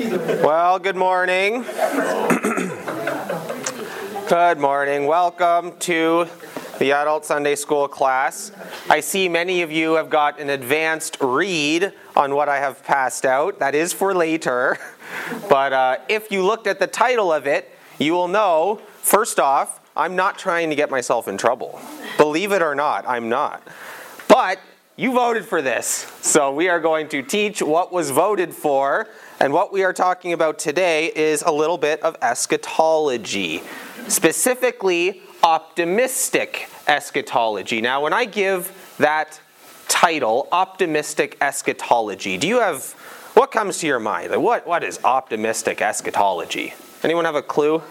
Well, good morning. good morning. Welcome to the Adult Sunday School class. I see many of you have got an advanced read on what I have passed out. That is for later. But uh, if you looked at the title of it, you will know, first off, I'm not trying to get myself in trouble. Believe it or not, I'm not. But you voted for this. So we are going to teach what was voted for. And what we are talking about today is a little bit of eschatology, specifically optimistic eschatology. Now, when I give that title, optimistic eschatology, do you have what comes to your mind? What, what is optimistic eschatology? Anyone have a clue?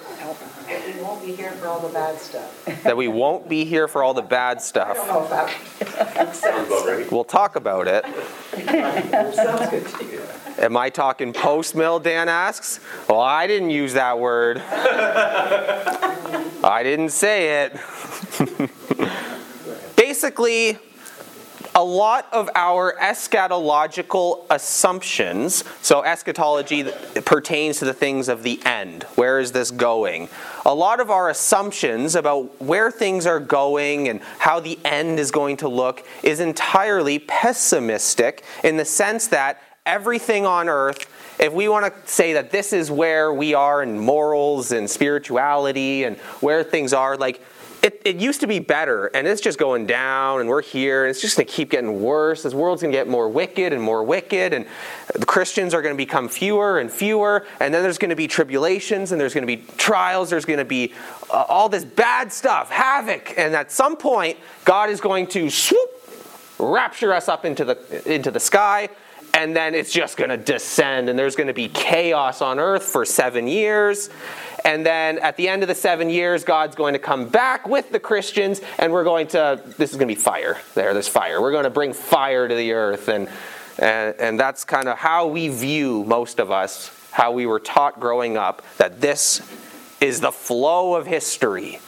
That we won't be here for all the bad stuff. that we won't be here for all the bad I stuff. don't know if that makes sense. We'll talk about it. Sounds good to you. Am I talking post mill? Dan asks. Well, I didn't use that word. I didn't say it. Basically, a lot of our eschatological assumptions, so eschatology pertains to the things of the end. Where is this going? A lot of our assumptions about where things are going and how the end is going to look is entirely pessimistic in the sense that everything on earth, if we want to say that this is where we are in morals and spirituality and where things are, like it, it used to be better and it's just going down and we're here and it's just going to keep getting worse. This world's going to get more wicked and more wicked and the christians are going to become fewer and fewer and then there's going to be tribulations and there's going to be trials there's going to be uh, all this bad stuff havoc and at some point god is going to swoop rapture us up into the into the sky and then it's just going to descend and there's going to be chaos on earth for 7 years. And then at the end of the 7 years God's going to come back with the Christians and we're going to this is going to be fire. There there's fire. We're going to bring fire to the earth and and, and that's kind of how we view most of us how we were taught growing up that this is the flow of history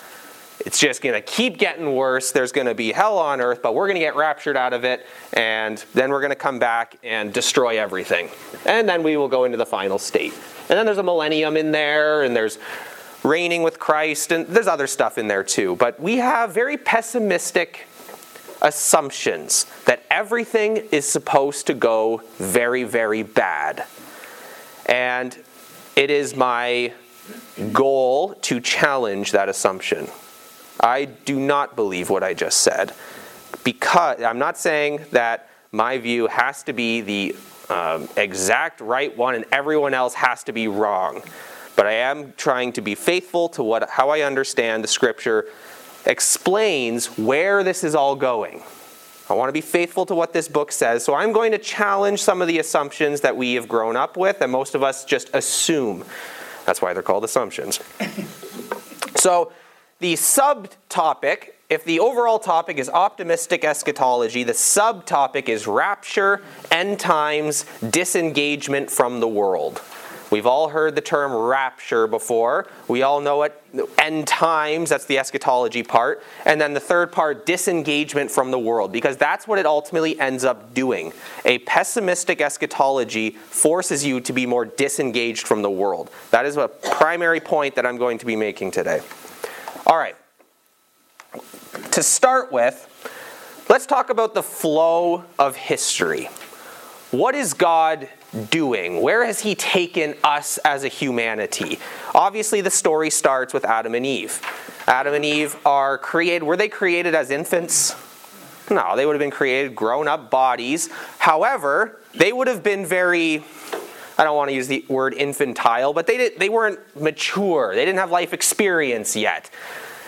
it's just going to keep getting worse. There's going to be hell on earth, but we're going to get raptured out of it, and then we're going to come back and destroy everything. And then we will go into the final state. And then there's a millennium in there, and there's reigning with Christ, and there's other stuff in there too. But we have very pessimistic assumptions that everything is supposed to go very, very bad. And it is my goal to challenge that assumption. I do not believe what I just said. Because I'm not saying that my view has to be the um, exact right one and everyone else has to be wrong. But I am trying to be faithful to what, how I understand the scripture explains where this is all going. I want to be faithful to what this book says, so I'm going to challenge some of the assumptions that we have grown up with and most of us just assume. That's why they're called assumptions. so, the subtopic, if the overall topic is optimistic eschatology, the subtopic is rapture, end times, disengagement from the world. We've all heard the term rapture before. We all know it. End times, that's the eschatology part. And then the third part, disengagement from the world, because that's what it ultimately ends up doing. A pessimistic eschatology forces you to be more disengaged from the world. That is a primary point that I'm going to be making today. All right. To start with, let's talk about the flow of history. What is God doing? Where has He taken us as a humanity? Obviously, the story starts with Adam and Eve. Adam and Eve are created, were they created as infants? No, they would have been created grown up bodies. However, they would have been very I don't want to use the word infantile, but they, did, they weren't mature. They didn't have life experience yet.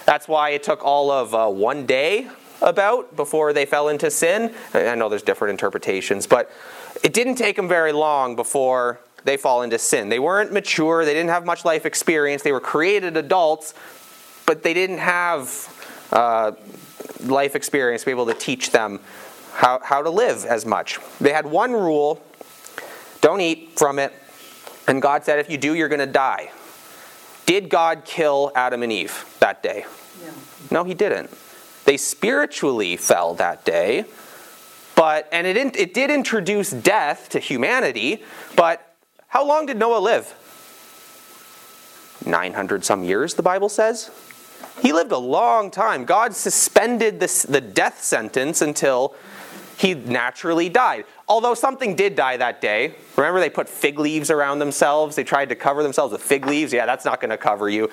That's why it took all of uh, one day about before they fell into sin. I know there's different interpretations, but it didn't take them very long before they fall into sin. They weren't mature, they didn't have much life experience, they were created adults, but they didn't have uh, life experience to be able to teach them how, how to live as much. They had one rule don't eat from it. And God said, if you do, you're going to die. Did God kill Adam and Eve that day? No. No, he didn't. They spiritually fell that day, but and it, it did introduce death to humanity, but How long did Noah live? 900 some years, the Bible says. He lived a long time. God suspended this, the death sentence until he naturally died. Although something did die that day. Remember, they put fig leaves around themselves? They tried to cover themselves with fig leaves. Yeah, that's not going to cover you.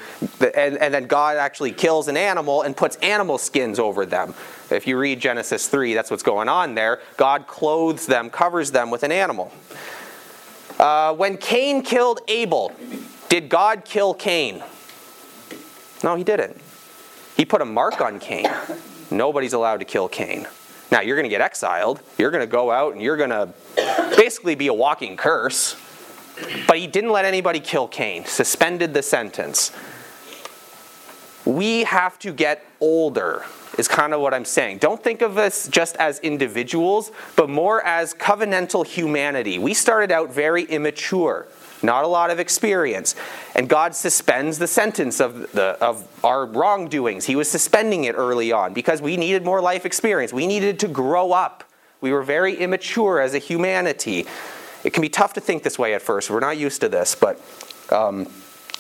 And, and then God actually kills an animal and puts animal skins over them. If you read Genesis 3, that's what's going on there. God clothes them, covers them with an animal. Uh, when Cain killed Abel, did God kill Cain? No, he didn't. He put a mark on Cain. Nobody's allowed to kill Cain. Now, you're going to get exiled. You're going to go out and you're going to basically be a walking curse. But he didn't let anybody kill Cain, suspended the sentence. We have to get older, is kind of what I'm saying. Don't think of us just as individuals, but more as covenantal humanity. We started out very immature not a lot of experience. And God suspends the sentence of, the, of our wrongdoings. He was suspending it early on because we needed more life experience. We needed to grow up. We were very immature as a humanity. It can be tough to think this way at first. We're not used to this, but um,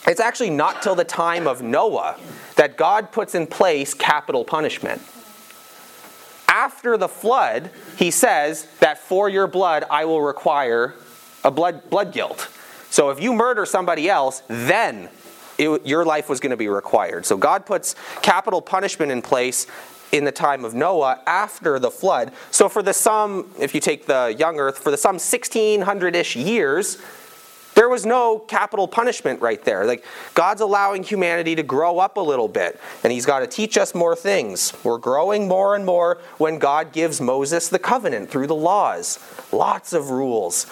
it's actually not till the time of Noah that God puts in place capital punishment. After the flood, he says that for your blood I will require a blood, blood guilt. So if you murder somebody else, then it, your life was going to be required. So God puts capital punishment in place in the time of Noah after the flood. So for the sum, if you take the young earth, for the sum 1600 ish years, there was no capital punishment right there. Like God's allowing humanity to grow up a little bit, and He's got to teach us more things. We're growing more and more when God gives Moses the covenant through the laws, lots of rules.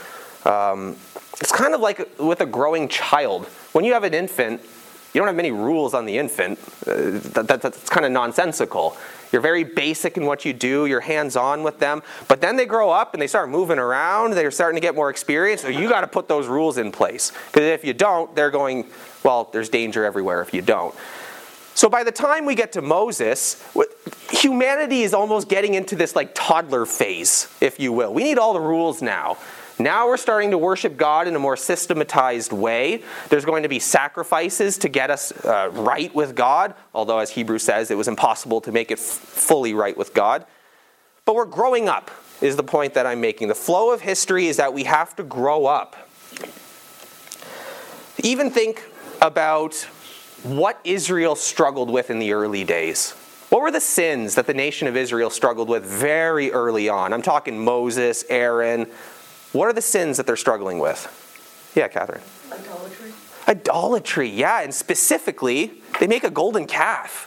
Um, it's kind of like with a growing child. When you have an infant, you don't have many rules on the infant. Uh, that, that, that's kind of nonsensical. You're very basic in what you do, you're hands on with them. But then they grow up and they start moving around, they're starting to get more experience, so you got to put those rules in place. Because if you don't, they're going, well, there's danger everywhere if you don't. So by the time we get to Moses, humanity is almost getting into this like toddler phase, if you will. We need all the rules now. Now we're starting to worship God in a more systematized way. There's going to be sacrifices to get us uh, right with God, although, as Hebrews says, it was impossible to make it f- fully right with God. But we're growing up, is the point that I'm making. The flow of history is that we have to grow up. Even think about what Israel struggled with in the early days. What were the sins that the nation of Israel struggled with very early on? I'm talking Moses, Aaron, what are the sins that they're struggling with? Yeah, Catherine. Idolatry. Idolatry, yeah, and specifically, they make a golden calf.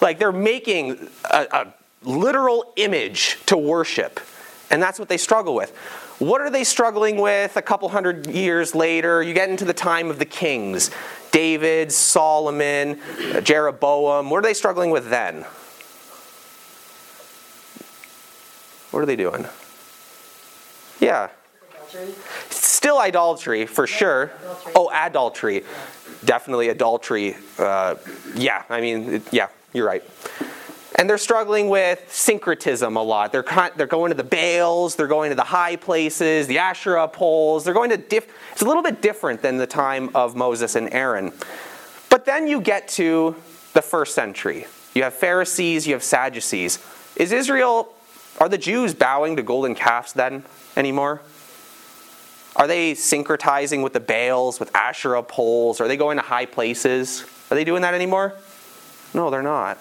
Like they're making a, a literal image to worship, and that's what they struggle with. What are they struggling with a couple hundred years later? You get into the time of the kings David, Solomon, Jeroboam. What are they struggling with then? What are they doing? Yeah, Adultery? Still idolatry, for sure. Adultery. Oh, adultery. Definitely adultery. Uh, yeah, I mean, it, yeah, you're right. And they're struggling with syncretism a lot. They're, they're going to the Baals, they're going to the high places, the Asherah poles. They're going to diff- it's a little bit different than the time of Moses and Aaron. But then you get to the first century. You have Pharisees, you have Sadducees. Is Israel, are the Jews bowing to golden calves then anymore? Are they syncretizing with the Baals, with Asherah poles? Are they going to high places? Are they doing that anymore? No, they're not.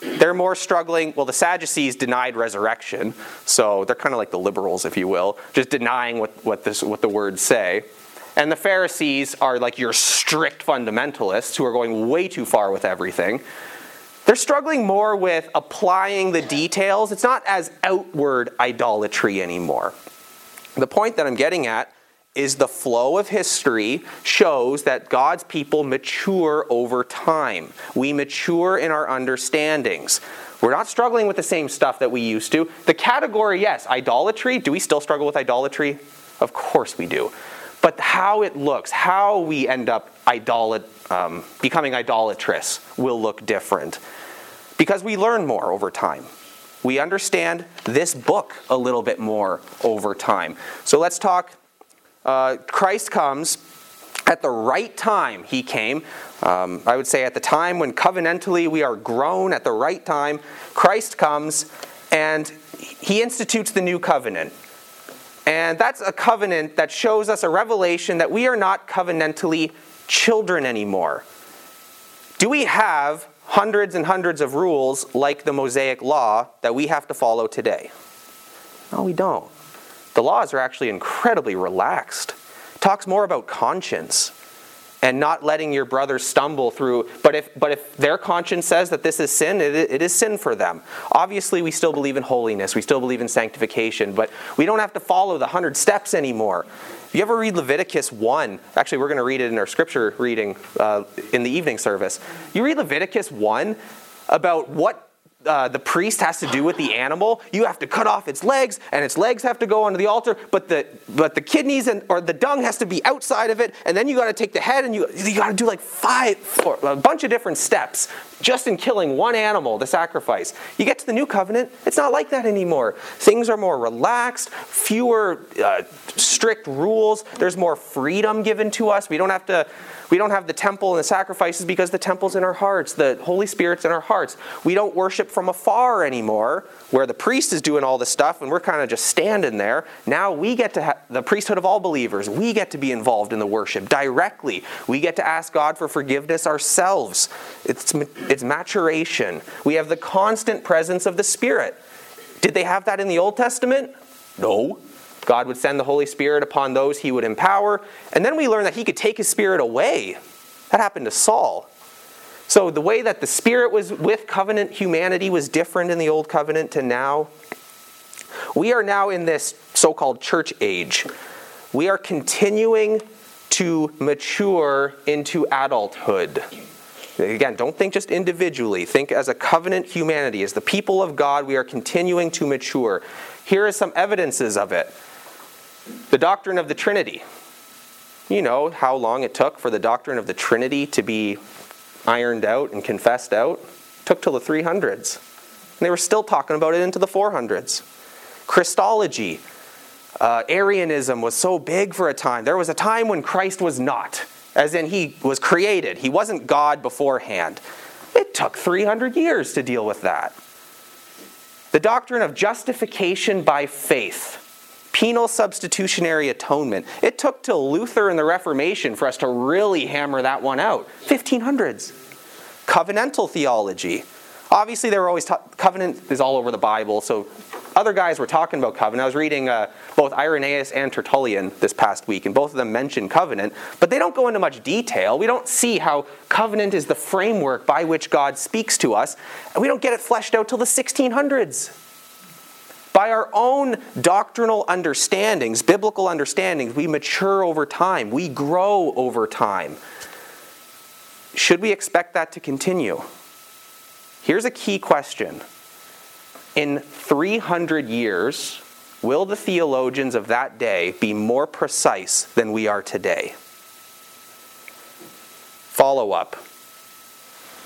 They're more struggling. Well, the Sadducees denied resurrection, so they're kind of like the liberals, if you will, just denying what, what, this, what the words say. And the Pharisees are like your strict fundamentalists who are going way too far with everything. They're struggling more with applying the details. It's not as outward idolatry anymore. The point that I'm getting at is the flow of history shows that God's people mature over time. We mature in our understandings. We're not struggling with the same stuff that we used to. The category, yes, idolatry. Do we still struggle with idolatry? Of course we do. But how it looks, how we end up idolat- um, becoming idolatrous, will look different. Because we learn more over time we understand this book a little bit more over time. So let's talk uh, Christ comes at the right time. He came. Um, I would say at the time when covenantally we are grown at the right time, Christ comes and he institutes the new covenant. And that's a covenant that shows us a revelation that we are not covenantally children anymore. Do we have hundreds and hundreds of rules like the Mosaic Law that we have to follow today? No, we don't. The laws are actually incredibly relaxed. It talks more about conscience and not letting your brother stumble through. But if, but if their conscience says that this is sin, it, it is sin for them. Obviously, we still believe in holiness, we still believe in sanctification, but we don't have to follow the 100 steps anymore. If you ever read Leviticus 1, actually, we're going to read it in our scripture reading uh, in the evening service. You read Leviticus 1 about what uh, the priest has to do with the animal. You have to cut off its legs, and its legs have to go onto the altar. But the but the kidneys and or the dung has to be outside of it, and then you got to take the head, and you you got to do like five, four, a bunch of different steps just in killing one animal, the sacrifice. You get to the new covenant, it's not like that anymore. Things are more relaxed, fewer uh, strict rules. There's more freedom given to us. We don't have to we don't have the temple and the sacrifices because the temple's in our hearts. The Holy Spirit's in our hearts. We don't worship from afar anymore, where the priest is doing all the stuff and we're kind of just standing there. Now we get to have the priesthood of all believers. We get to be involved in the worship directly. We get to ask God for forgiveness ourselves. It's, it's maturation. We have the constant presence of the Spirit. Did they have that in the Old Testament? No. God would send the Holy Spirit upon those he would empower. And then we learn that he could take his spirit away. That happened to Saul. So the way that the spirit was with covenant humanity was different in the old covenant to now. We are now in this so called church age. We are continuing to mature into adulthood. Again, don't think just individually. Think as a covenant humanity. As the people of God, we are continuing to mature. Here are some evidences of it. The doctrine of the Trinity. You know how long it took for the doctrine of the Trinity to be ironed out and confessed out? It took till the 300s. And they were still talking about it into the 400s. Christology. Uh, Arianism was so big for a time. There was a time when Christ was not, as in he was created. He wasn't God beforehand. It took 300 years to deal with that. The doctrine of justification by faith penal substitutionary atonement. It took till Luther and the Reformation for us to really hammer that one out. 1500s. Covenantal theology. Obviously, they were always ta- covenant is all over the Bible, so other guys were talking about covenant. I was reading uh, both Irenaeus and Tertullian this past week, and both of them mention covenant, but they don't go into much detail. We don't see how covenant is the framework by which God speaks to us, and we don't get it fleshed out till the 1600s. By our own doctrinal understandings, biblical understandings, we mature over time, we grow over time. Should we expect that to continue? Here's a key question. In 300 years, will the theologians of that day be more precise than we are today? Follow up.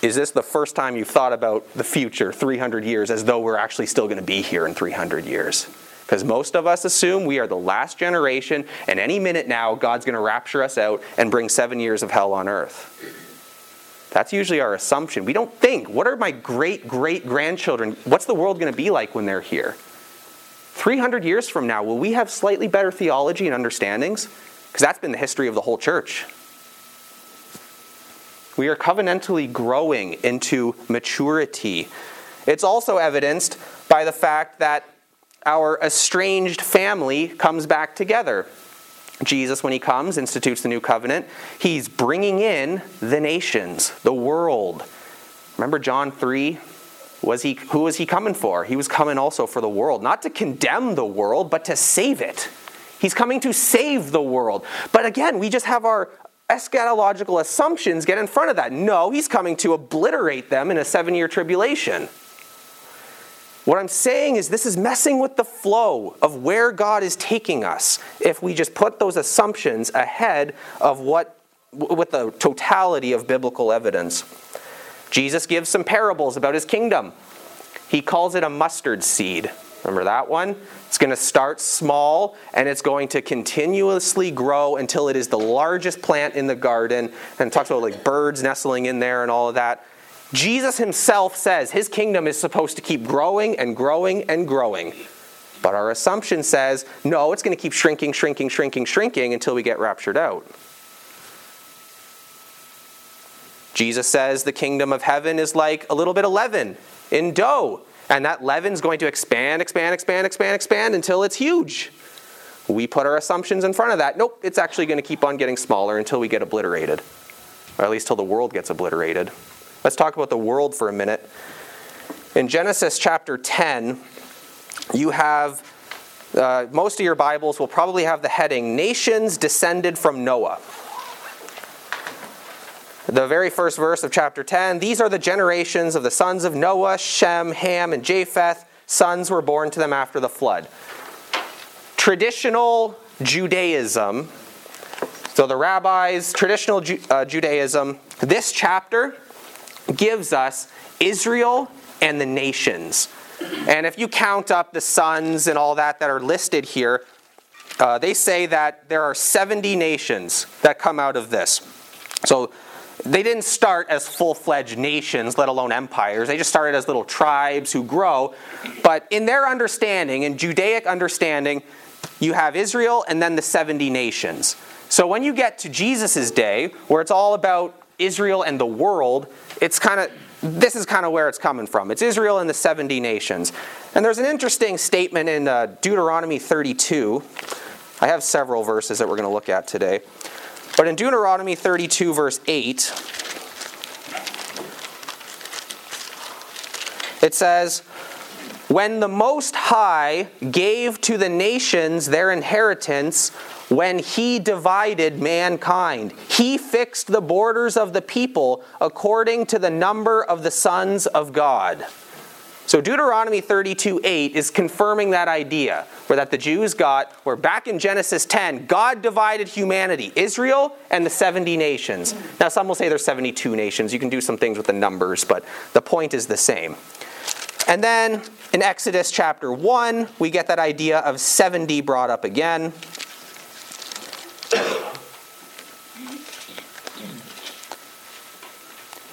Is this the first time you've thought about the future 300 years as though we're actually still going to be here in 300 years? Because most of us assume we are the last generation, and any minute now, God's going to rapture us out and bring seven years of hell on earth. That's usually our assumption. We don't think, what are my great great grandchildren? What's the world going to be like when they're here? 300 years from now, will we have slightly better theology and understandings? Because that's been the history of the whole church. We are covenantally growing into maturity. It's also evidenced by the fact that our estranged family comes back together. Jesus, when he comes, institutes the new covenant. He's bringing in the nations, the world. Remember John 3? Was he, who was he coming for? He was coming also for the world, not to condemn the world, but to save it. He's coming to save the world. But again, we just have our eschatological assumptions get in front of that. No, he's coming to obliterate them in a seven year tribulation. What I'm saying is, this is messing with the flow of where God is taking us if we just put those assumptions ahead of what, with the totality of biblical evidence. Jesus gives some parables about his kingdom. He calls it a mustard seed. Remember that one? It's going to start small and it's going to continuously grow until it is the largest plant in the garden. And talks about like birds nestling in there and all of that. Jesus himself says his kingdom is supposed to keep growing and growing and growing. But our assumption says, no, it's going to keep shrinking, shrinking, shrinking, shrinking until we get raptured out. Jesus says the kingdom of heaven is like a little bit of leaven in dough. And that leaven's going to expand, expand, expand, expand, expand until it's huge. We put our assumptions in front of that. Nope, it's actually going to keep on getting smaller until we get obliterated. Or at least till the world gets obliterated. Let's talk about the world for a minute. In Genesis chapter 10, you have, uh, most of your Bibles will probably have the heading Nations Descended from Noah. The very first verse of chapter 10 These are the generations of the sons of Noah, Shem, Ham, and Japheth. Sons were born to them after the flood. Traditional Judaism, so the rabbis, traditional Ju- uh, Judaism, this chapter gives us Israel and the nations. And if you count up the sons and all that that are listed here, uh, they say that there are 70 nations that come out of this. So they didn't start as full fledged nations, let alone empires. They just started as little tribes who grow. But in their understanding, in Judaic understanding, you have Israel and then the 70 nations. So when you get to Jesus' day, where it's all about Israel and the world, it's kind of this is kind of where it's coming from. It's Israel and the 70 nations. And there's an interesting statement in uh, Deuteronomy 32. I have several verses that we're going to look at today. But in Deuteronomy 32, verse 8, it says, When the Most High gave to the nations their inheritance, when he divided mankind, he fixed the borders of the people according to the number of the sons of God. So Deuteronomy 32 8 is confirming that idea, where that the Jews got, where back in Genesis 10, God divided humanity, Israel and the 70 nations. Now, some will say there's 72 nations. You can do some things with the numbers, but the point is the same. And then in Exodus chapter 1, we get that idea of 70 brought up again.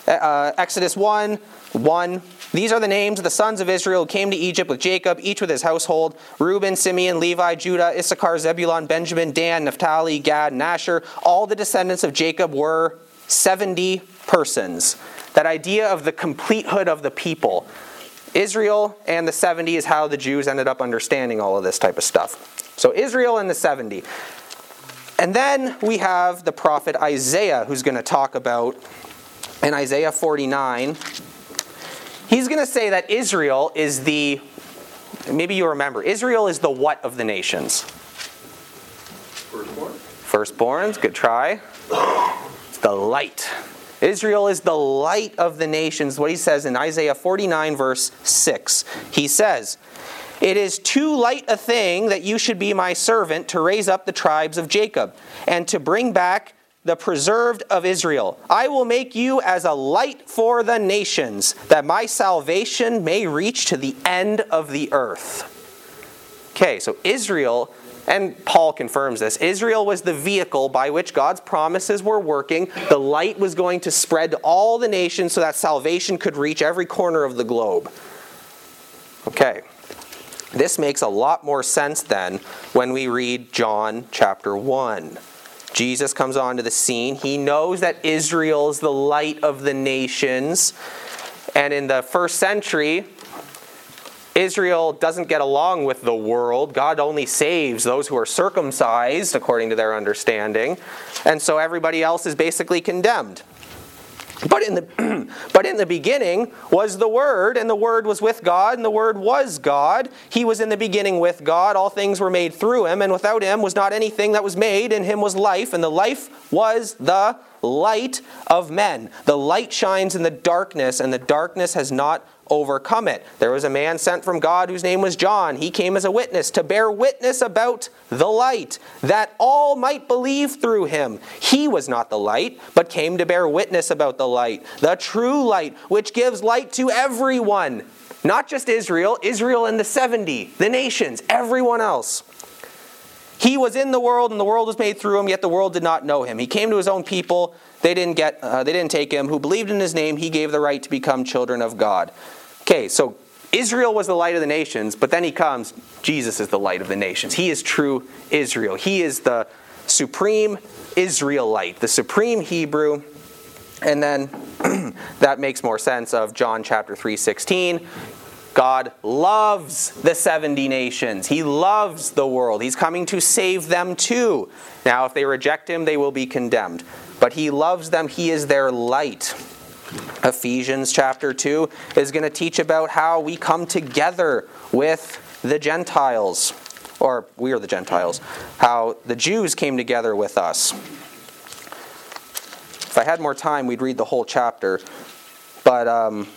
Uh, Exodus 1 1 these are the names of the sons of Israel who came to Egypt with Jacob, each with his household Reuben, Simeon, Levi, Judah, Issachar, Zebulun, Benjamin, Dan, Naphtali, Gad, and Asher. All the descendants of Jacob were 70 persons. That idea of the completehood of the people. Israel and the 70 is how the Jews ended up understanding all of this type of stuff. So Israel and the 70. And then we have the prophet Isaiah who's going to talk about in Isaiah 49 He's going to say that Israel is the, maybe you remember, Israel is the what of the nations? Firstborn. Firstborns, good try. It's the light. Israel is the light of the nations. What he says in Isaiah 49, verse 6. He says, It is too light a thing that you should be my servant to raise up the tribes of Jacob and to bring back the preserved of Israel. I will make you as a light for the nations, that my salvation may reach to the end of the earth. Okay, so Israel, and Paul confirms this, Israel was the vehicle by which God's promises were working. The light was going to spread to all the nations so that salvation could reach every corner of the globe. Okay. This makes a lot more sense then when we read John chapter 1. Jesus comes onto the scene. He knows that Israel is the light of the nations. And in the first century, Israel doesn't get along with the world. God only saves those who are circumcised, according to their understanding. And so everybody else is basically condemned. But in the but in the beginning was the word and the word was with God and the word was God. He was in the beginning with God. All things were made through him and without him was not anything that was made. In him was life and the life was the light of men. The light shines in the darkness and the darkness has not overcome it. There was a man sent from God whose name was John. He came as a witness to bear witness about the light, that all might believe through him. He was not the light, but came to bear witness about the light, the true light, which gives light to everyone. Not just Israel, Israel and the 70, the nations, everyone else. He was in the world, and the world was made through him, yet the world did not know him. He came to his own people, they didn't, get, uh, they didn't take him. Who believed in his name, he gave the right to become children of God. Okay, so Israel was the light of the nations, but then he comes, Jesus is the light of the nations. He is true Israel. He is the supreme Israelite, the supreme Hebrew. And then that makes more sense of John chapter 3 16. God loves the 70 nations. He loves the world. He's coming to save them too. Now, if they reject him, they will be condemned. But he loves them, he is their light. Ephesians chapter 2 is going to teach about how we come together with the Gentiles, or we are the Gentiles, how the Jews came together with us. If I had more time, we'd read the whole chapter. But um,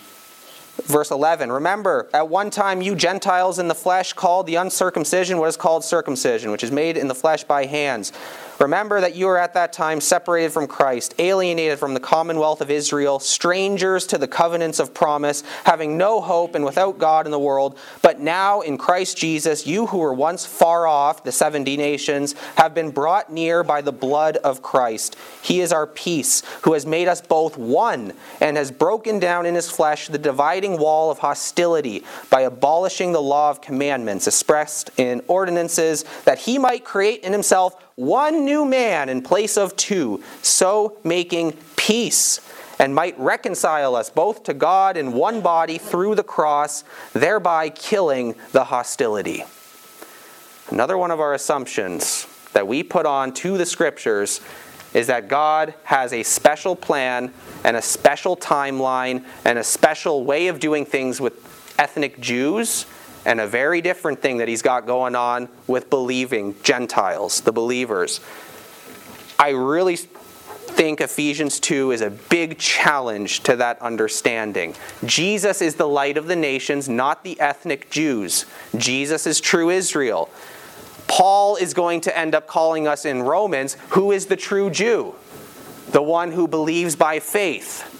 verse 11 Remember, at one time you Gentiles in the flesh called the uncircumcision what is called circumcision, which is made in the flesh by hands. Remember that you were at that time separated from Christ, alienated from the commonwealth of Israel, strangers to the covenants of promise, having no hope and without God in the world. But now in Christ Jesus, you who were once far off, the 70 nations, have been brought near by the blood of Christ. He is our peace, who has made us both one and has broken down in his flesh the dividing wall of hostility by abolishing the law of commandments expressed in ordinances, that he might create in himself one new man in place of two, so making peace, and might reconcile us both to God in one body through the cross, thereby killing the hostility. Another one of our assumptions that we put on to the scriptures is that God has a special plan and a special timeline and a special way of doing things with ethnic Jews and a very different thing that he's got going on with believing Gentiles, the believers. I really think Ephesians 2 is a big challenge to that understanding. Jesus is the light of the nations, not the ethnic Jews. Jesus is true Israel. Paul is going to end up calling us in Romans who is the true Jew? The one who believes by faith.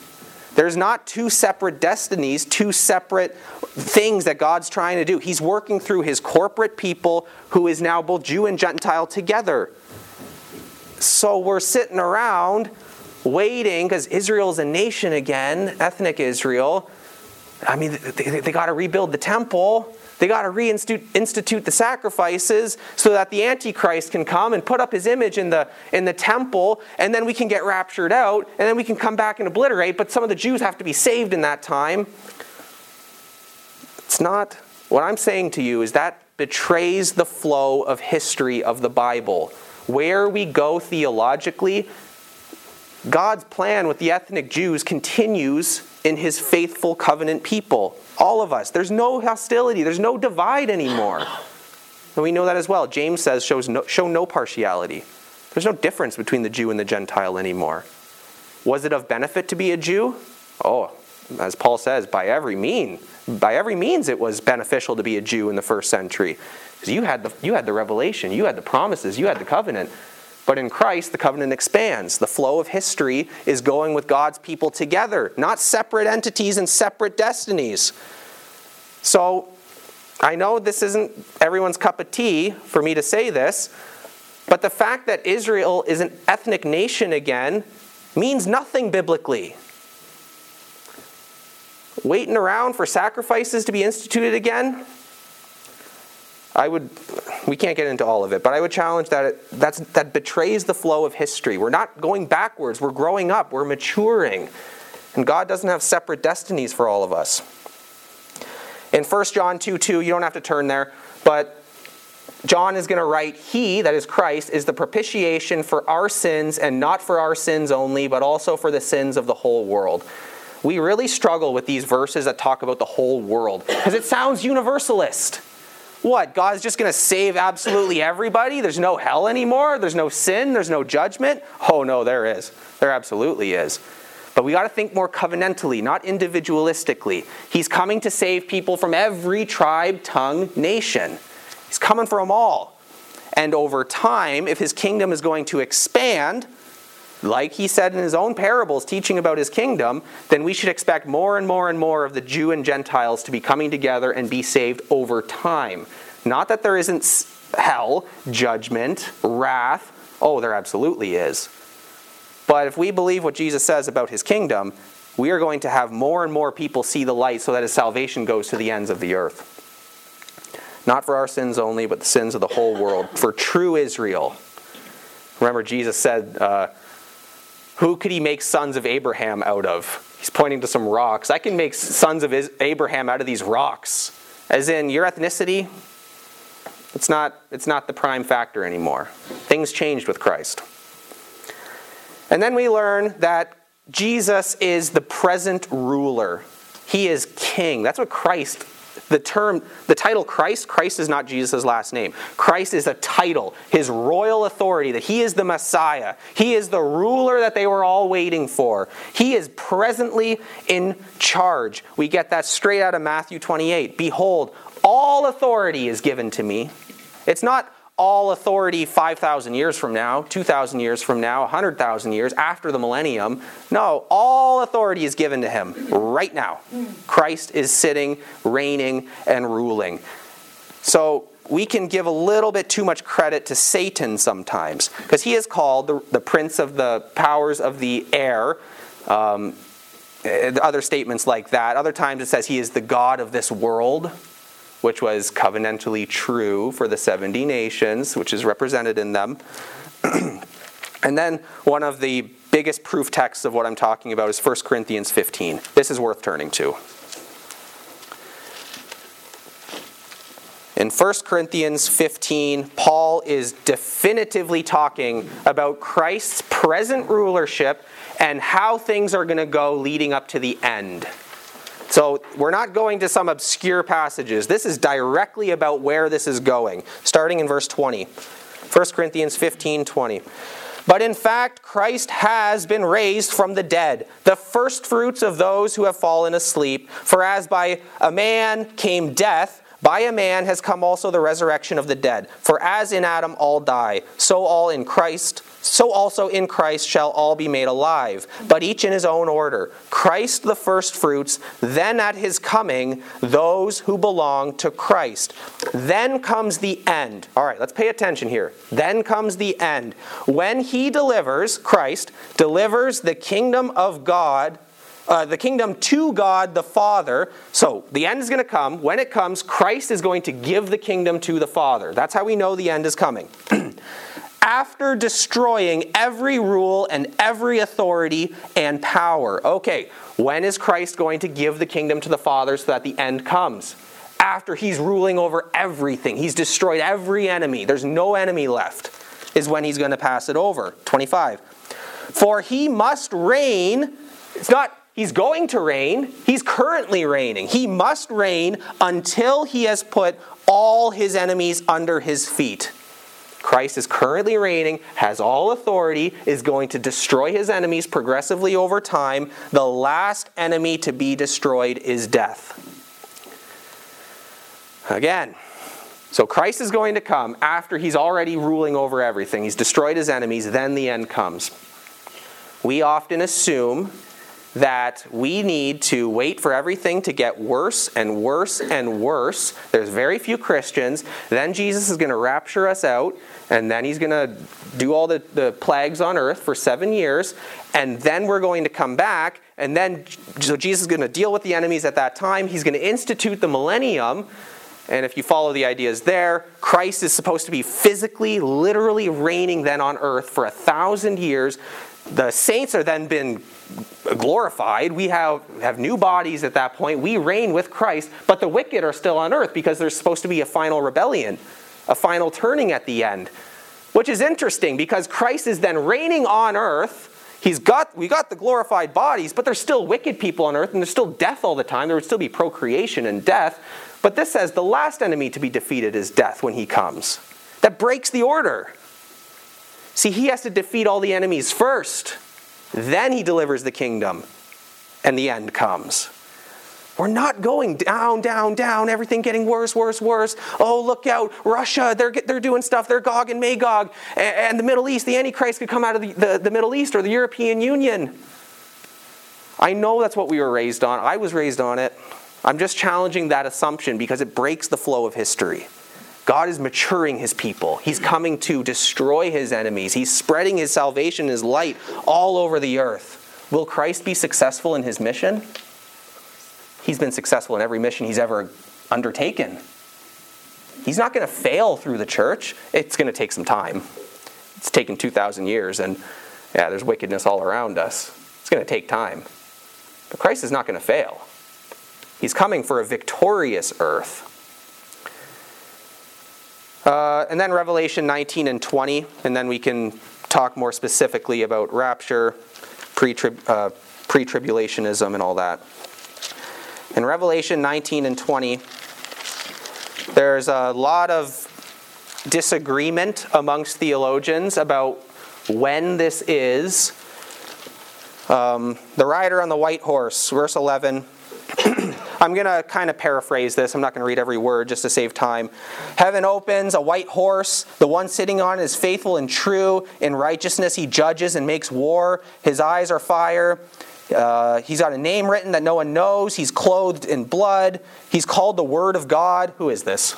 There's not two separate destinies, two separate things that God's trying to do. He's working through his corporate people who is now both Jew and Gentile together. So we're sitting around waiting because Israel's a nation again, ethnic Israel. I mean, they, they got to rebuild the temple. They got to reinstitute the sacrifices so that the Antichrist can come and put up his image in the, in the temple, and then we can get raptured out, and then we can come back and obliterate. But some of the Jews have to be saved in that time. It's not. What I'm saying to you is that betrays the flow of history of the Bible. Where we go theologically, God's plan with the ethnic Jews continues in his faithful covenant people. All of us. There's no hostility, there's no divide anymore. And we know that as well. James says, shows no, show no partiality. There's no difference between the Jew and the Gentile anymore. Was it of benefit to be a Jew? Oh, as Paul says, by every mean. By every means it was beneficial to be a Jew in the first century. Because you had the you had the revelation, you had the promises, you had the covenant. But in Christ, the covenant expands. The flow of history is going with God's people together, not separate entities and separate destinies. So, I know this isn't everyone's cup of tea for me to say this, but the fact that Israel is an ethnic nation again means nothing biblically. Waiting around for sacrifices to be instituted again, I would, we can't get into all of it, but I would challenge that it, that's, that betrays the flow of history. We're not going backwards, we're growing up, we're maturing. And God doesn't have separate destinies for all of us. In 1 John 2 2, you don't have to turn there, but John is going to write, He, that is Christ, is the propitiation for our sins, and not for our sins only, but also for the sins of the whole world. We really struggle with these verses that talk about the whole world because it sounds universalist. What? God's just going to save absolutely everybody? There's no hell anymore? There's no sin? There's no judgment? Oh, no, there is. There absolutely is. But we got to think more covenantally, not individualistically. He's coming to save people from every tribe, tongue, nation. He's coming for them all. And over time, if his kingdom is going to expand, like he said in his own parables teaching about his kingdom, then we should expect more and more and more of the Jew and Gentiles to be coming together and be saved over time. Not that there isn't hell, judgment, wrath. Oh, there absolutely is. But if we believe what Jesus says about his kingdom, we are going to have more and more people see the light so that his salvation goes to the ends of the earth. Not for our sins only, but the sins of the whole world, for true Israel. Remember, Jesus said, uh, Who could he make sons of Abraham out of? He's pointing to some rocks. I can make sons of Abraham out of these rocks. As in, your ethnicity, it's not, it's not the prime factor anymore. Things changed with Christ. And then we learn that Jesus is the present ruler. He is king. That's what Christ, the term, the title Christ, Christ is not Jesus' last name. Christ is a title, his royal authority, that he is the Messiah. He is the ruler that they were all waiting for. He is presently in charge. We get that straight out of Matthew 28. Behold, all authority is given to me. It's not all authority 5,000 years from now, 2,000 years from now, 100,000 years after the millennium. No, all authority is given to him right now. Christ is sitting, reigning, and ruling. So we can give a little bit too much credit to Satan sometimes because he is called the, the, prince of the powers of the air. Um, other statements like that. Other times it says he is the God of this world which was covenantally true for the 70 nations, which is represented in them. and then one of the biggest proof texts of what I'm talking about is 1 Corinthians 15. This is worth turning to. In 1 Corinthians 15, Paul is definitively talking about Christ's present rulership and how things are going to go leading up to the end. So we're not going to some obscure passages. This is directly about where this is going, starting in verse 20. 1 Corinthians 15 20. But in fact, Christ has been raised from the dead, the firstfruits of those who have fallen asleep. For as by a man came death, by a man has come also the resurrection of the dead. For as in Adam all die, so all in Christ so also in Christ shall all be made alive, but each in his own order. Christ the firstfruits, then at his coming, those who belong to Christ. Then comes the end. All right, let's pay attention here. Then comes the end. When he delivers, Christ delivers the kingdom of God. Uh, the kingdom to God the Father. So the end is going to come. When it comes, Christ is going to give the kingdom to the Father. That's how we know the end is coming. after destroying every rule and every authority and power. Okay, when is Christ going to give the kingdom to the Father so that the end comes? After he's ruling over everything, he's destroyed every enemy, there's no enemy left, is when he's going to pass it over. 25. For he must reign, it's not He's going to reign. He's currently reigning. He must reign until he has put all his enemies under his feet. Christ is currently reigning, has all authority, is going to destroy his enemies progressively over time. The last enemy to be destroyed is death. Again, so Christ is going to come after he's already ruling over everything. He's destroyed his enemies, then the end comes. We often assume that we need to wait for everything to get worse and worse and worse. There's very few Christians. Then Jesus is going to rapture us out, and then he's going to do all the, the plagues on earth for seven years, and then we're going to come back, and then so Jesus is going to deal with the enemies at that time. He's going to institute the millennium. And if you follow the ideas there, Christ is supposed to be physically, literally reigning then on earth for a thousand years. The saints are then been glorified. We have, have new bodies at that point. We reign with Christ, but the wicked are still on earth because there's supposed to be a final rebellion, a final turning at the end. Which is interesting because Christ is then reigning on earth. He's got we got the glorified bodies, but there's still wicked people on earth, and there's still death all the time. There would still be procreation and death. But this says the last enemy to be defeated is death when he comes. That breaks the order. See, he has to defeat all the enemies first. Then he delivers the kingdom, and the end comes. We're not going down, down, down, everything getting worse, worse, worse. Oh, look out, Russia, they're, they're doing stuff, they're Gog and Magog. And, and the Middle East, the Antichrist could come out of the, the, the Middle East or the European Union. I know that's what we were raised on. I was raised on it. I'm just challenging that assumption because it breaks the flow of history. God is maturing his people. He's coming to destroy his enemies. He's spreading his salvation, his light all over the earth. Will Christ be successful in his mission? He's been successful in every mission he's ever undertaken. He's not going to fail through the church. It's going to take some time. It's taken 2,000 years, and yeah, there's wickedness all around us. It's going to take time. But Christ is not going to fail. He's coming for a victorious earth. Uh, and then Revelation 19 and 20, and then we can talk more specifically about rapture, uh, tribulationism, and all that. In Revelation 19 and 20, there's a lot of disagreement amongst theologians about when this is. Um, the rider on the white horse, verse 11. I'm going to kind of paraphrase this. I'm not going to read every word just to save time. Heaven opens, a white horse. The one sitting on it is faithful and true. In righteousness, he judges and makes war. His eyes are fire. Uh, he's got a name written that no one knows. He's clothed in blood. He's called the Word of God. Who is this?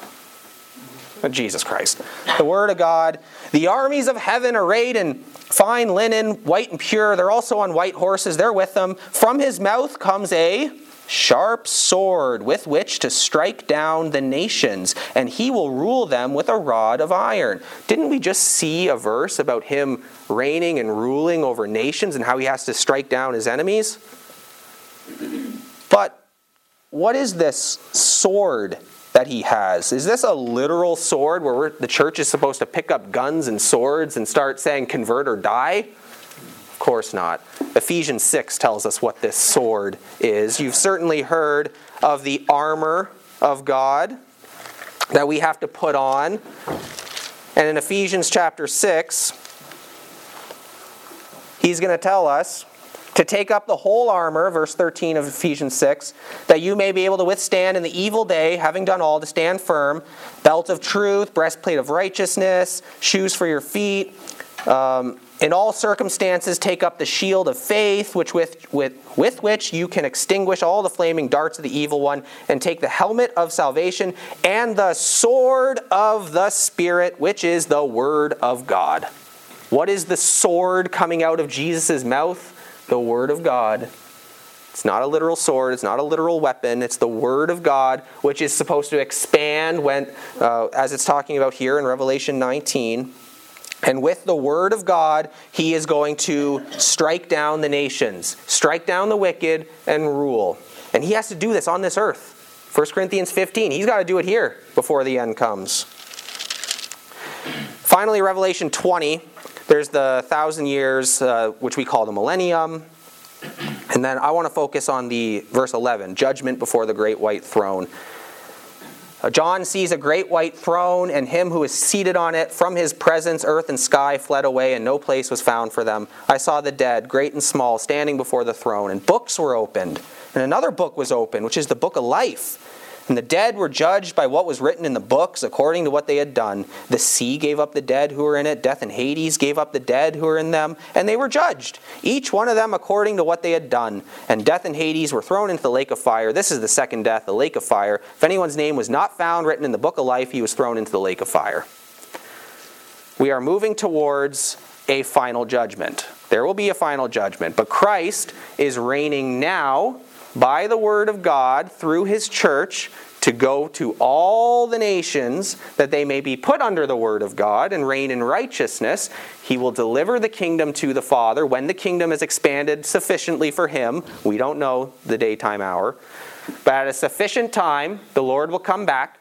Jesus Christ. The Word of God. The armies of heaven arrayed in fine linen, white and pure. They're also on white horses. They're with them. From his mouth comes a sharp sword with which to strike down the nations, and he will rule them with a rod of iron. Didn't we just see a verse about him reigning and ruling over nations and how he has to strike down his enemies? But what is this sword that he has? Is this a literal sword where the church is supposed to pick up guns and swords and start saying, convert or die? Course not. Ephesians 6 tells us what this sword is. You've certainly heard of the armor of God that we have to put on. And in Ephesians chapter 6, he's going to tell us to take up the whole armor, verse 13 of Ephesians 6, that you may be able to withstand in the evil day, having done all to stand firm, belt of truth, breastplate of righteousness, shoes for your feet. Um, in all circumstances, take up the shield of faith, which with, with, with which you can extinguish all the flaming darts of the evil one, and take the helmet of salvation and the sword of the Spirit, which is the Word of God. What is the sword coming out of Jesus' mouth? The Word of God. It's not a literal sword, it's not a literal weapon, it's the Word of God, which is supposed to expand when, uh, as it's talking about here in Revelation 19 and with the word of God, he is going to strike down the nations, strike down the wicked, and rule. And he has to do this on this earth. 1 Corinthians 15. He's got to do it here before the end comes. Finally, Revelation 20. There's the thousand years, uh, which we call the millennium. And then I want to focus on the verse 11 judgment before the great white throne. Uh, John sees a great white throne and him who is seated on it. From his presence, earth and sky fled away, and no place was found for them. I saw the dead, great and small, standing before the throne, and books were opened. And another book was opened, which is the book of life. And the dead were judged by what was written in the books according to what they had done. The sea gave up the dead who were in it, death and Hades gave up the dead who were in them, and they were judged, each one of them according to what they had done. And death and Hades were thrown into the lake of fire. This is the second death, the lake of fire. If anyone's name was not found written in the book of life, he was thrown into the lake of fire. We are moving towards a final judgment. There will be a final judgment, but Christ is reigning now by the word of God through his church to go to all the nations that they may be put under the word of God and reign in righteousness. He will deliver the kingdom to the Father when the kingdom is expanded sufficiently for him. We don't know the daytime hour. But at a sufficient time, the Lord will come back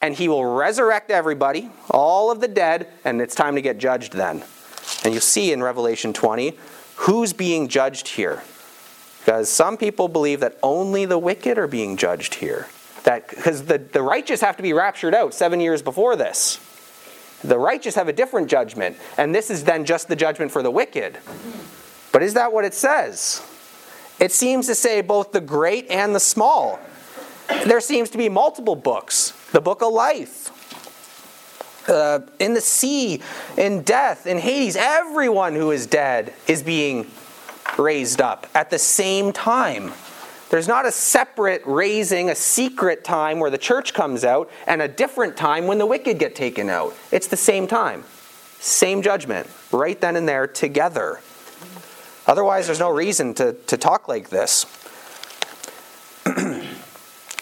and he will resurrect everybody, all of the dead, and it's time to get judged then. And you see in Revelation 20 who's being judged here. Because some people believe that only the wicked are being judged here. That because the, the righteous have to be raptured out seven years before this. The righteous have a different judgment, and this is then just the judgment for the wicked. But is that what it says? It seems to say both the great and the small. There seems to be multiple books the book of life. Uh, in the sea, in death, in Hades, everyone who is dead is being raised up at the same time. There's not a separate raising, a secret time where the church comes out, and a different time when the wicked get taken out. It's the same time, same judgment, right then and there together. Otherwise, there's no reason to, to talk like this.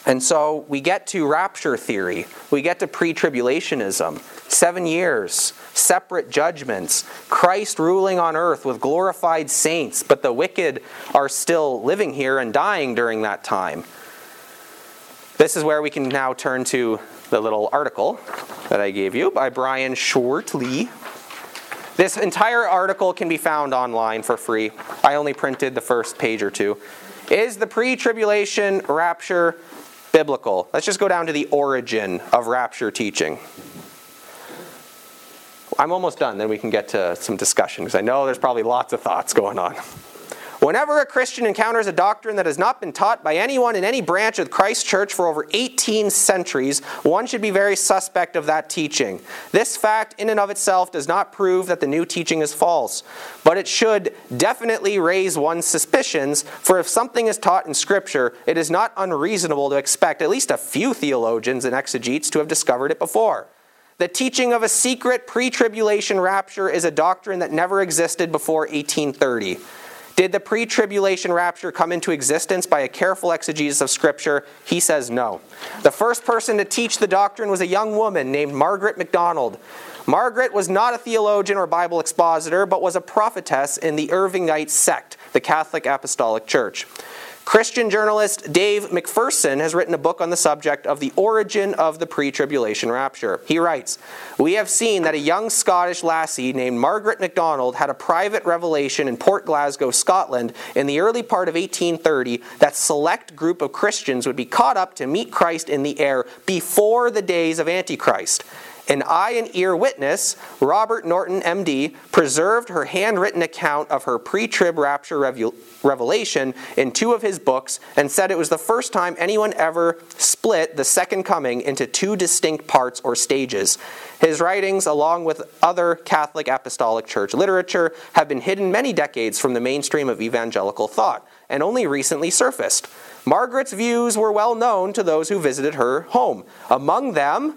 And so we get to rapture theory, we get to pre tribulationism. Seven years, separate judgments, Christ ruling on earth with glorified saints, but the wicked are still living here and dying during that time. This is where we can now turn to the little article that I gave you by Brian Schwertley. This entire article can be found online for free. I only printed the first page or two. Is the pre tribulation rapture biblical? Let's just go down to the origin of rapture teaching. I'm almost done, then we can get to some discussion because I know there's probably lots of thoughts going on. Whenever a Christian encounters a doctrine that has not been taught by anyone in any branch of Christ's church for over 18 centuries, one should be very suspect of that teaching. This fact, in and of itself, does not prove that the new teaching is false, but it should definitely raise one's suspicions, for if something is taught in Scripture, it is not unreasonable to expect at least a few theologians and exegetes to have discovered it before. The teaching of a secret pre tribulation rapture is a doctrine that never existed before 1830. Did the pre tribulation rapture come into existence by a careful exegesis of Scripture? He says no. The first person to teach the doctrine was a young woman named Margaret MacDonald. Margaret was not a theologian or Bible expositor, but was a prophetess in the Irvingite sect, the Catholic Apostolic Church. Christian journalist Dave MacPherson has written a book on the subject of the origin of the pre tribulation rapture. He writes We have seen that a young Scottish lassie named Margaret MacDonald had a private revelation in Port Glasgow, Scotland, in the early part of 1830 that select group of Christians would be caught up to meet Christ in the air before the days of Antichrist. An eye and ear witness, Robert Norton, MD, preserved her handwritten account of her pre trib rapture revelation in two of his books and said it was the first time anyone ever split the second coming into two distinct parts or stages. His writings, along with other Catholic Apostolic Church literature, have been hidden many decades from the mainstream of evangelical thought and only recently surfaced. Margaret's views were well known to those who visited her home. Among them,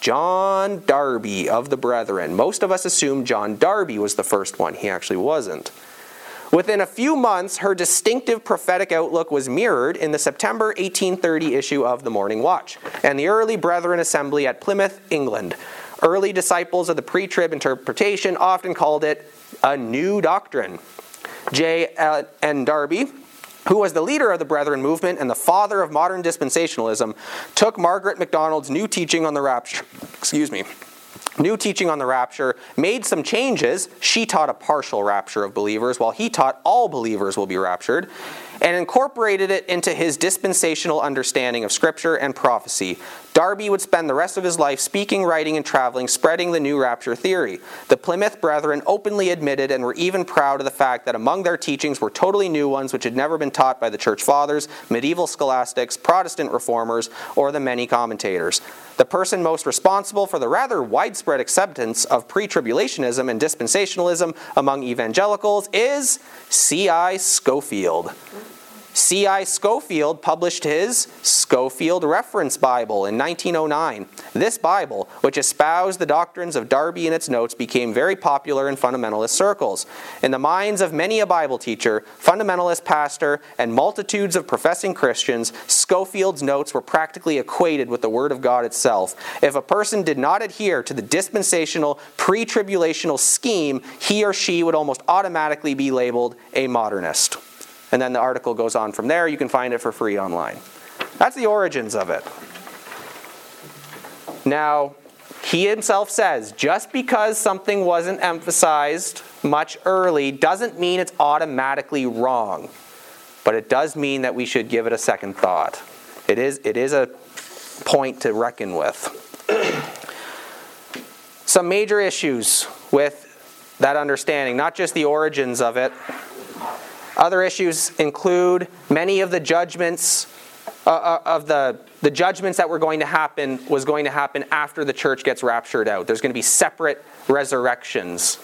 John Darby of the Brethren. Most of us assume John Darby was the first one. He actually wasn't. Within a few months, her distinctive prophetic outlook was mirrored in the September 1830 issue of the Morning Watch and the early Brethren Assembly at Plymouth, England. Early disciples of the pre trib interpretation often called it a new doctrine. J. N. Darby who was the leader of the Brethren movement and the father of modern dispensationalism, took Margaret MacDonald's new teaching on the rapture, excuse me, new teaching on the rapture, made some changes. She taught a partial rapture of believers, while he taught all believers will be raptured and incorporated it into his dispensational understanding of Scripture and prophecy. Darby would spend the rest of his life speaking, writing, and traveling, spreading the new rapture theory. The Plymouth Brethren openly admitted and were even proud of the fact that among their teachings were totally new ones which had never been taught by the Church Fathers, medieval scholastics, Protestant reformers, or the many commentators. The person most responsible for the rather widespread acceptance of pre tribulationism and dispensationalism among evangelicals is C.I. Scofield. C.I. Scofield published his Scofield Reference Bible in 1909. This Bible, which espoused the doctrines of Darby in its notes, became very popular in fundamentalist circles. In the minds of many a Bible teacher, fundamentalist pastor, and multitudes of professing Christians, Scofield's notes were practically equated with the Word of God itself. If a person did not adhere to the dispensational, pre tribulational scheme, he or she would almost automatically be labeled a modernist. And then the article goes on from there. You can find it for free online. That's the origins of it. Now, he himself says just because something wasn't emphasized much early doesn't mean it's automatically wrong. But it does mean that we should give it a second thought. It is, it is a point to reckon with. Some major issues with that understanding, not just the origins of it, Other issues include many of the judgments uh, uh, of the the judgments that were going to happen was going to happen after the church gets raptured out. There's going to be separate resurrections.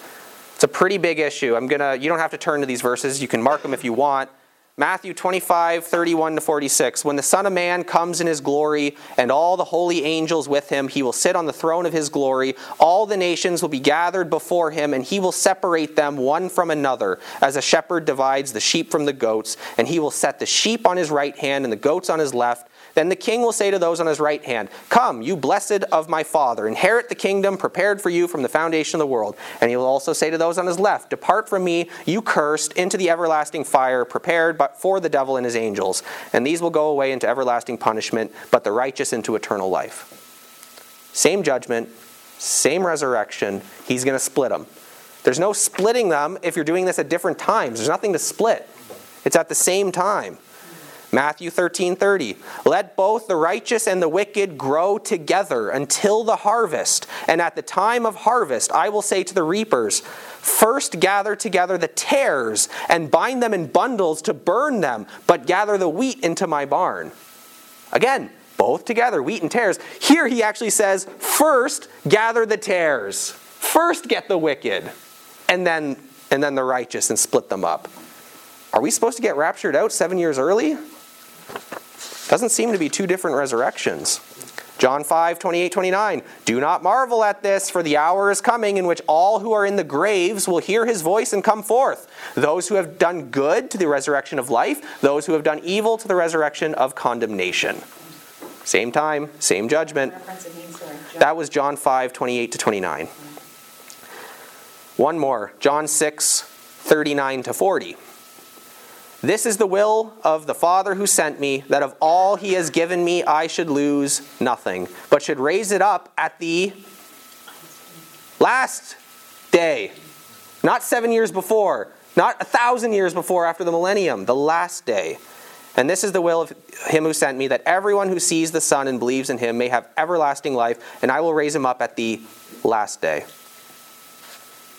It's a pretty big issue. I'm gonna you don't have to turn to these verses. You can mark them if you want. Matthew 25, 31 to 46. When the Son of Man comes in his glory and all the holy angels with him, he will sit on the throne of his glory. All the nations will be gathered before him, and he will separate them one from another, as a shepherd divides the sheep from the goats. And he will set the sheep on his right hand and the goats on his left. Then the king will say to those on his right hand, Come, you blessed of my Father, inherit the kingdom prepared for you from the foundation of the world. And he will also say to those on his left, Depart from me, you cursed, into the everlasting fire prepared but for the devil and his angels. And these will go away into everlasting punishment, but the righteous into eternal life. Same judgment, same resurrection. He's going to split them. There's no splitting them if you're doing this at different times. There's nothing to split. It's at the same time. Matthew 13 30. Let both the righteous and the wicked grow together until the harvest. And at the time of harvest, I will say to the reapers, First gather together the tares and bind them in bundles to burn them, but gather the wheat into my barn. Again, both together, wheat and tares. Here he actually says, First gather the tares. First get the wicked, and then, and then the righteous, and split them up. Are we supposed to get raptured out seven years early? Doesn't seem to be two different resurrections. John 5, 28, 29. Do not marvel at this, for the hour is coming in which all who are in the graves will hear his voice and come forth. Those who have done good to the resurrection of life, those who have done evil to the resurrection of condemnation. Same time, same judgment. That was John 5, 28 to 29. One more. John 6, 39 to 40. This is the will of the Father who sent me, that of all he has given me I should lose nothing, but should raise it up at the last day. Not seven years before, not a thousand years before after the millennium, the last day. And this is the will of him who sent me, that everyone who sees the Son and believes in him may have everlasting life, and I will raise him up at the last day.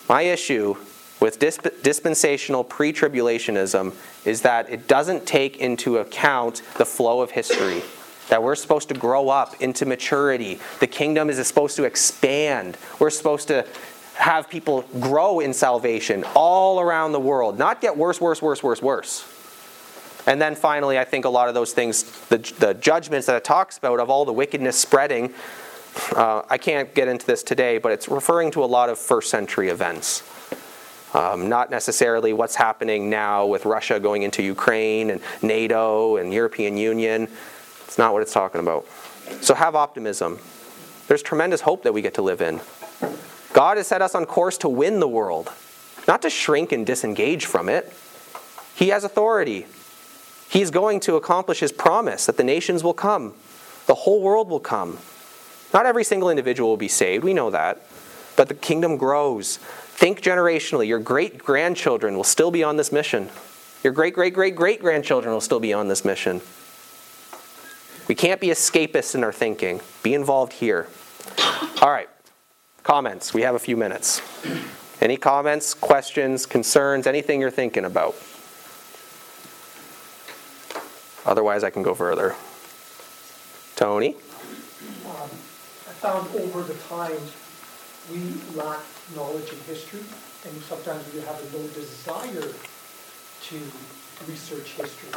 My issue with disp- dispensational pre tribulationism is that it doesn't take into account the flow of history. That we're supposed to grow up into maturity. The kingdom is supposed to expand. We're supposed to have people grow in salvation all around the world, not get worse, worse, worse, worse, worse. And then finally, I think a lot of those things, the, the judgments that it talks about of all the wickedness spreading, uh, I can't get into this today, but it's referring to a lot of first century events. Um, not necessarily what's happening now with Russia going into Ukraine and NATO and European Union. It's not what it's talking about. So have optimism. There's tremendous hope that we get to live in. God has set us on course to win the world, not to shrink and disengage from it. He has authority. He's going to accomplish his promise that the nations will come, the whole world will come. Not every single individual will be saved, we know that. But the kingdom grows. Think generationally. Your great grandchildren will still be on this mission. Your great, great, great, great grandchildren will still be on this mission. We can't be escapists in our thinking. Be involved here. All right. Comments. We have a few minutes. Any comments, questions, concerns, anything you're thinking about? Otherwise, I can go further. Tony? Um, I found over the time we lack knowledge in history, and sometimes we have a no desire to research history.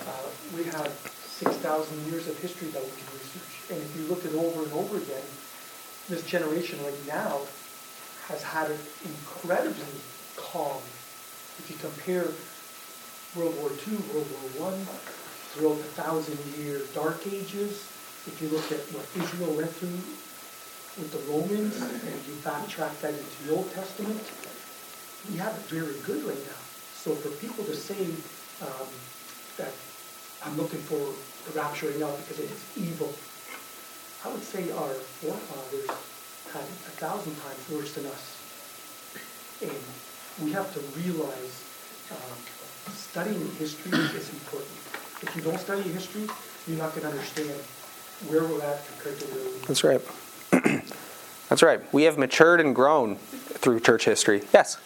Uh, we have 6,000 years of history that we can research. And if you look at over and over again, this generation right now has had it incredibly calm. If you compare World War II, World War I, throughout the thousand year dark ages, if you look at what Israel went through with the Romans, and you backtrack that into the Old Testament, we have it very good right now. So for people to say um, that I'm looking for the rapturing out because it is evil, I would say our forefathers had a thousand times worse than us. And we have to realize um, studying history is important. If you don't study history, you're not going to understand where we're at compared to where we That's right. That's right. We have matured and grown through church history. Yes?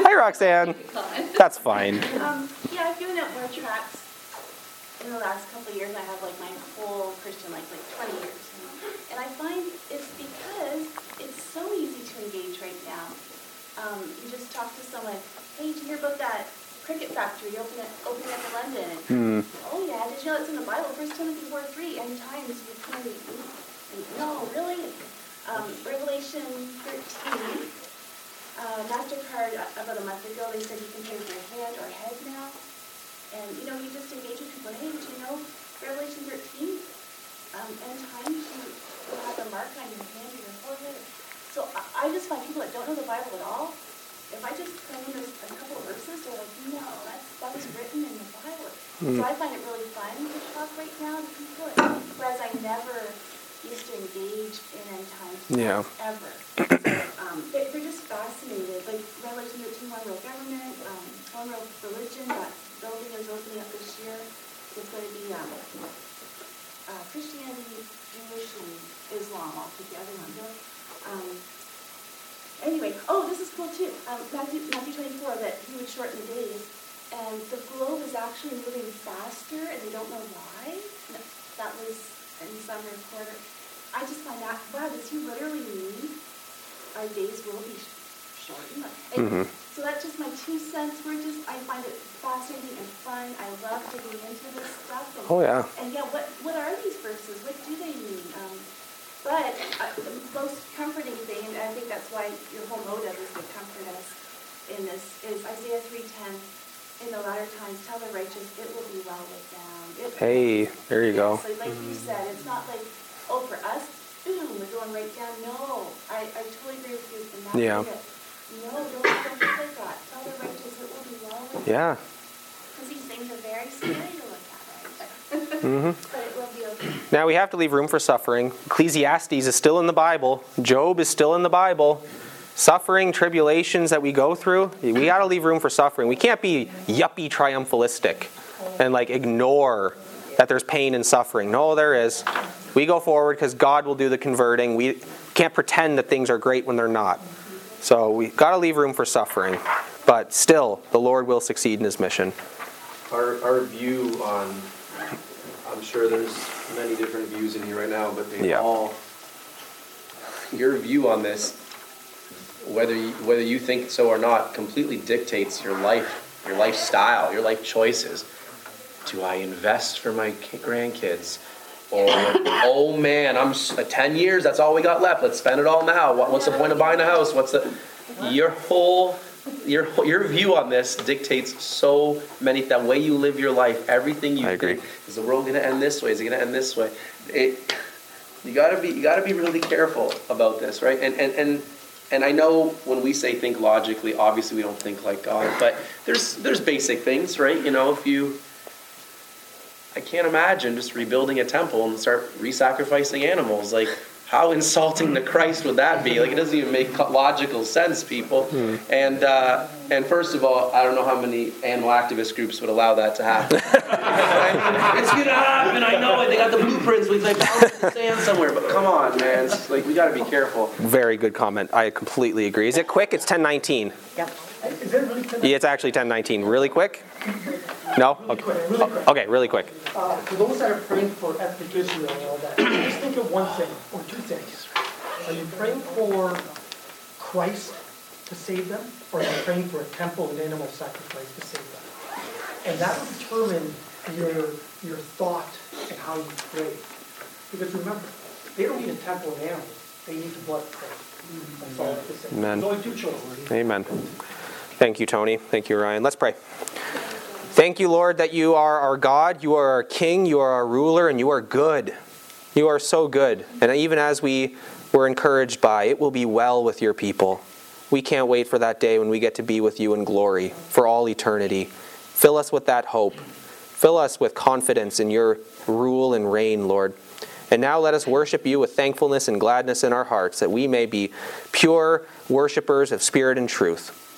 Hi, Roxanne. That's fine. Um, yeah, I've given out more tracts in the last couple of years. I have like my whole Christian life, like 20 years. And I find it's because it's so easy to engage right now. Um, you just talk to someone, hey, did you hear about that cricket factory opening opening up in London? Hmm. Oh yeah, did you know it's in the Bible? First Timothy 4 3, end times, you kind of, no, really? Um, Revelation 13, uh, MasterCard uh, about a month ago, they said you can pay with your hand or head now. And, you know, you just engage with people, hey, did you know Revelation 13? Um, end times, you will have a mark on your hand or your forehead. So I, I just find people that don't know the Bible at all, if I just in those, a couple of verses, they're like, no, that's, that was written in the Bible. So I find it really fun to talk right now to people, whereas I never used to engage in times Yeah. ever. um, they, they're just fascinated. Like Revelation 13, One World Government, um, One World Religion, that building is opening up this year. It's going to be um, uh, Christianity, Jewish, and Islam all together in one building. Um, anyway, oh, this is cool too. Um, Matthew, Matthew 24, that he would shorten the days. And the globe is actually moving faster, and they don't know why. That was in some report. I just find that, wow, does he literally mean our days will be sh- shortened? And So that's just my two cents. We're just, I find it fascinating and fun. I love digging into this stuff. And, Oh, yeah. And yeah, what, what are these verses? What do they mean? Um, but uh, the most comforting thing, and I think that's why your whole motive is to comfort us in this, is Isaiah 3.10. In the latter times, tell the righteous, it will be well with them. It- Hey, there you go. So like you said, it's not like, oh, for us, boom, we're going right down. No, I, I totally agree with you. And that's Yeah. it. No, don't, don't that. Tell the righteous, it will be well with. Yeah. Because these things are very scary to look at, right? Mm-hmm. But it will be okay. Now we have to leave room for suffering. Ecclesiastes is still in the Bible. Job is still in the Bible. Suffering, tribulations that we go through, we got to leave room for suffering. We can't be yuppie triumphalistic and like ignore that there's pain and suffering. No, there is. We go forward because God will do the converting. We can't pretend that things are great when they're not. So we got to leave room for suffering. But still, the Lord will succeed in his mission. Our, our view on, I'm sure there's many different views in here right now, but they Yeah. all, your view on this, whether you, whether you think so or not, completely dictates your life, your lifestyle, your life choices. Do I invest for my grandkids? Or, oh man, I'm uh, 10 years, that's all we got left. Let's spend it all now. What, what's the point of buying a house? What's the, your whole, your, your view on this dictates so many, that way you live your life, everything you I agree. think. Is the world gonna end this way? Is it gonna end this way? It, you gotta be, you gotta be really careful about this, right? And, and, and, and I know when we say think logically, obviously we don't think like God, but there's, there's basic things, right? You know, if you, I can't imagine just rebuilding a temple and start re-sacrificing animals. Like, how insulting to Christ would that be? Like, it doesn't even make logical sense, people. And uh, and first of all, I don't know how many animal activist groups would allow that to happen. it's gonna happen. I know it. They got the blueprints. We like found it in the sand somewhere. But come on, man. It's like we got to be careful. Very good comment. I completely agree. Is it quick? It's 1019. Is that really? ten- Yeah, it's actually 1019. Really quick? No? Okay. Really quick. Okay, really quick. Uh, For those that are praying for ethnic Israel and all that, just think of one thing, or two things. Are you praying for Christ to save them, or are you praying for a temple and animal sacrifice to save them? And that will determine your, your thought and how you pray. Because remember, they don't need a temple and animals, they need the blood of Christ. That's all I have to say. Amen. There's only two choices. Amen. Thank you, Tony. Thank you, Ryan. Let's pray. Thank you, Lord, that you are our God, you are our King, you are our ruler, and you are good. You are so good. And even as we were encouraged by, it will be well with your people. We can't wait for that day when we get to be with you in glory for all eternity. Fill us with that hope. Fill us with confidence in your rule and reign, Lord. And now let us worship you with thankfulness and gladness in our hearts, that we may be pure worshipers of spirit and truth.